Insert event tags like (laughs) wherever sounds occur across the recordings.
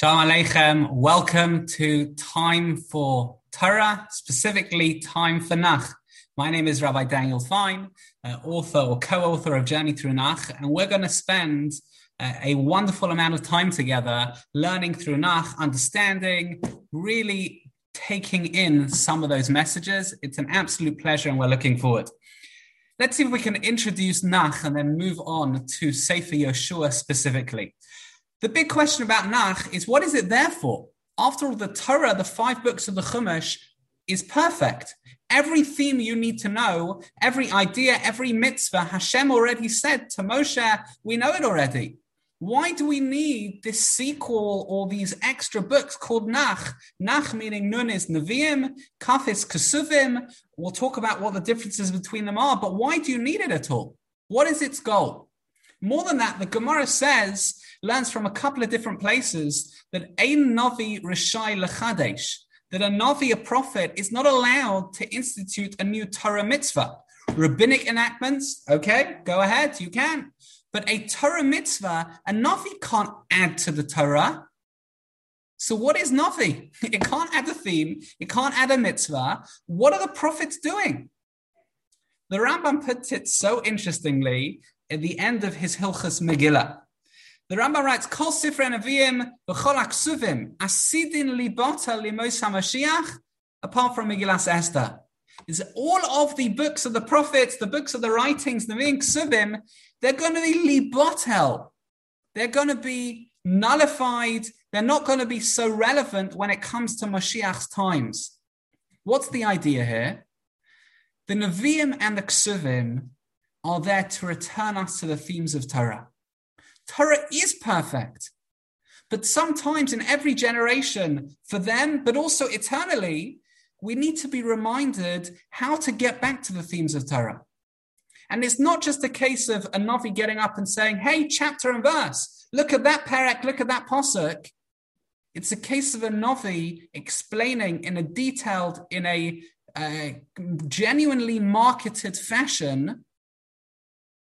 Shalom Aleichem. Welcome to Time for Torah, specifically Time for Nach. My name is Rabbi Daniel Fine, uh, author or co-author of Journey Through Nach, and we're going to spend uh, a wonderful amount of time together learning through Nach, understanding, really taking in some of those messages. It's an absolute pleasure, and we're looking forward. Let's see if we can introduce Nach and then move on to Sefer Yehoshua specifically. The big question about Nach is what is it there for? After all, the Torah, the five books of the Chumash, is perfect. Every theme you need to know, every idea, every mitzvah, Hashem already said to Moshe, we know it already. Why do we need this sequel or these extra books called Nach? Nach meaning Nun is Nevi'im, Kaf is Kesuvim. We'll talk about what the differences between them are, but why do you need it at all? What is its goal? More than that, the Gemara says learns from a couple of different places that Ein Navi Rishai Lechadesh, that a Navi, a prophet, is not allowed to institute a new Torah mitzvah. Rabbinic enactments, okay, go ahead, you can. But a Torah mitzvah, a Navi can't add to the Torah. So what is Navi? (laughs) It can't add a theme, it can't add a mitzvah. What are the prophets doing? The Rambam puts it so interestingly at the end of his Hilchas Megillah. The Rambam writes, Kol Sifra Nevi'im v'chol aksuvim asidin libota limos HaMashiach apart from Megillas Esther. Is all of the books of the prophets, the books of the writings, the Ksuvim, they're going to be libotel. They're going to be nullified. They're not going to be so relevant when it comes to Mashiach's times. What's the idea here? The Nevi'im and the Ksuvim are there to return us to the themes of Torah. Torah is perfect. But sometimes in every generation, for them, but also eternally, we need to be reminded how to get back to the themes of Torah. And it's not just a case of a Navi getting up and saying, hey, chapter and verse, look at that parak, look at that posuk. It's a case of a Navi explaining in a detailed, in a uh, genuinely marketed fashion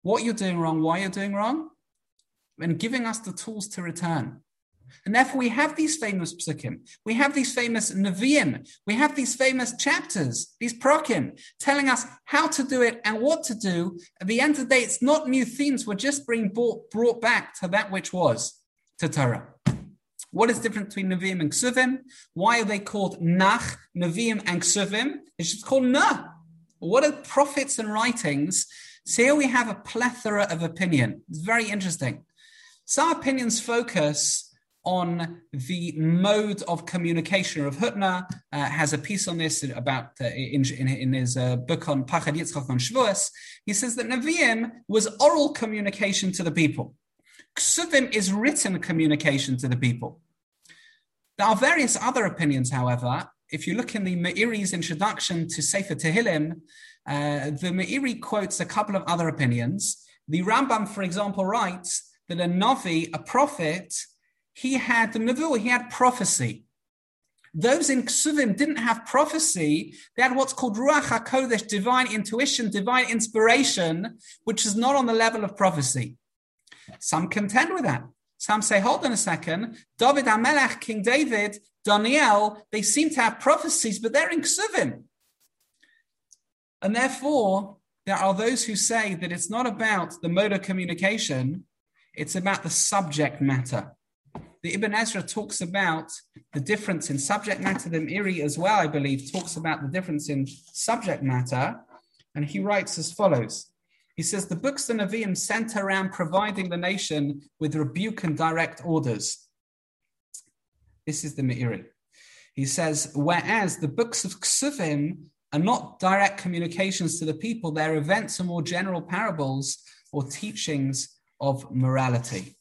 what you're doing wrong, why you're doing wrong, and giving us the tools to return. And therefore, we have these famous psukim, we have these famous nevi'im, we have these famous chapters, these prokim, telling us how to do it and what to do. At the end of the day, it's not new themes, we're just being brought, brought back to that which was, to Torah. What is different between Nevi'im and Ksuvim? Why are they called Nach, Nevi'im, and Ksuvim? It's just called Na. What are prophets and writings? So here we have a plethora of opinion. It's very interesting. Some opinions focus on the mode of communication. Rav Hutner uh, has a piece on this about uh, in, in, in, his uh, book on Pachad Yitzchak on Shavuos. He says that Nevi'im was oral communication to the people. Ksuvim is written communication to the people. There are various other opinions, however. If you look in the Meiri's introduction to Sefer Tehillim, uh, the Meiri quotes a couple of other opinions. The Rambam, for example, writes that a Navi, a prophet, he had the Navu, he had prophecy. Those in Ksuvim didn't have prophecy. They had what's called Ruach HaKodesh, divine intuition, divine inspiration, which is not on the level of prophecy. Some contend with that. Some say, hold on a second, David HaMelech, King David, Daniel, they seem to have prophecies, but they're in Ksuvim. And therefore, there are those who say that it's not about the mode of communication, it's about the subject matter. The Ibn Ezra talks about the difference in subject matter. The Meiri as well, I believe, talks about the difference in subject matter. And he writes as follows. He says, the books of Nevi'im center around providing the nation with rebuke and direct orders. This is the Meiri. He says, whereas the books of Ksuvim are not direct communications to the people, they're events or more general parables or teachings of morality.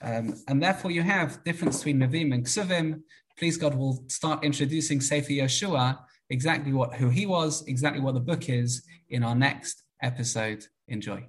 Um, and therefore, you have difference between Nevi'im and Ksuvim. Please God will start introducing Sefer Yehoshua, exactly what who he was, exactly what the book is, in our next episode. Enjoy.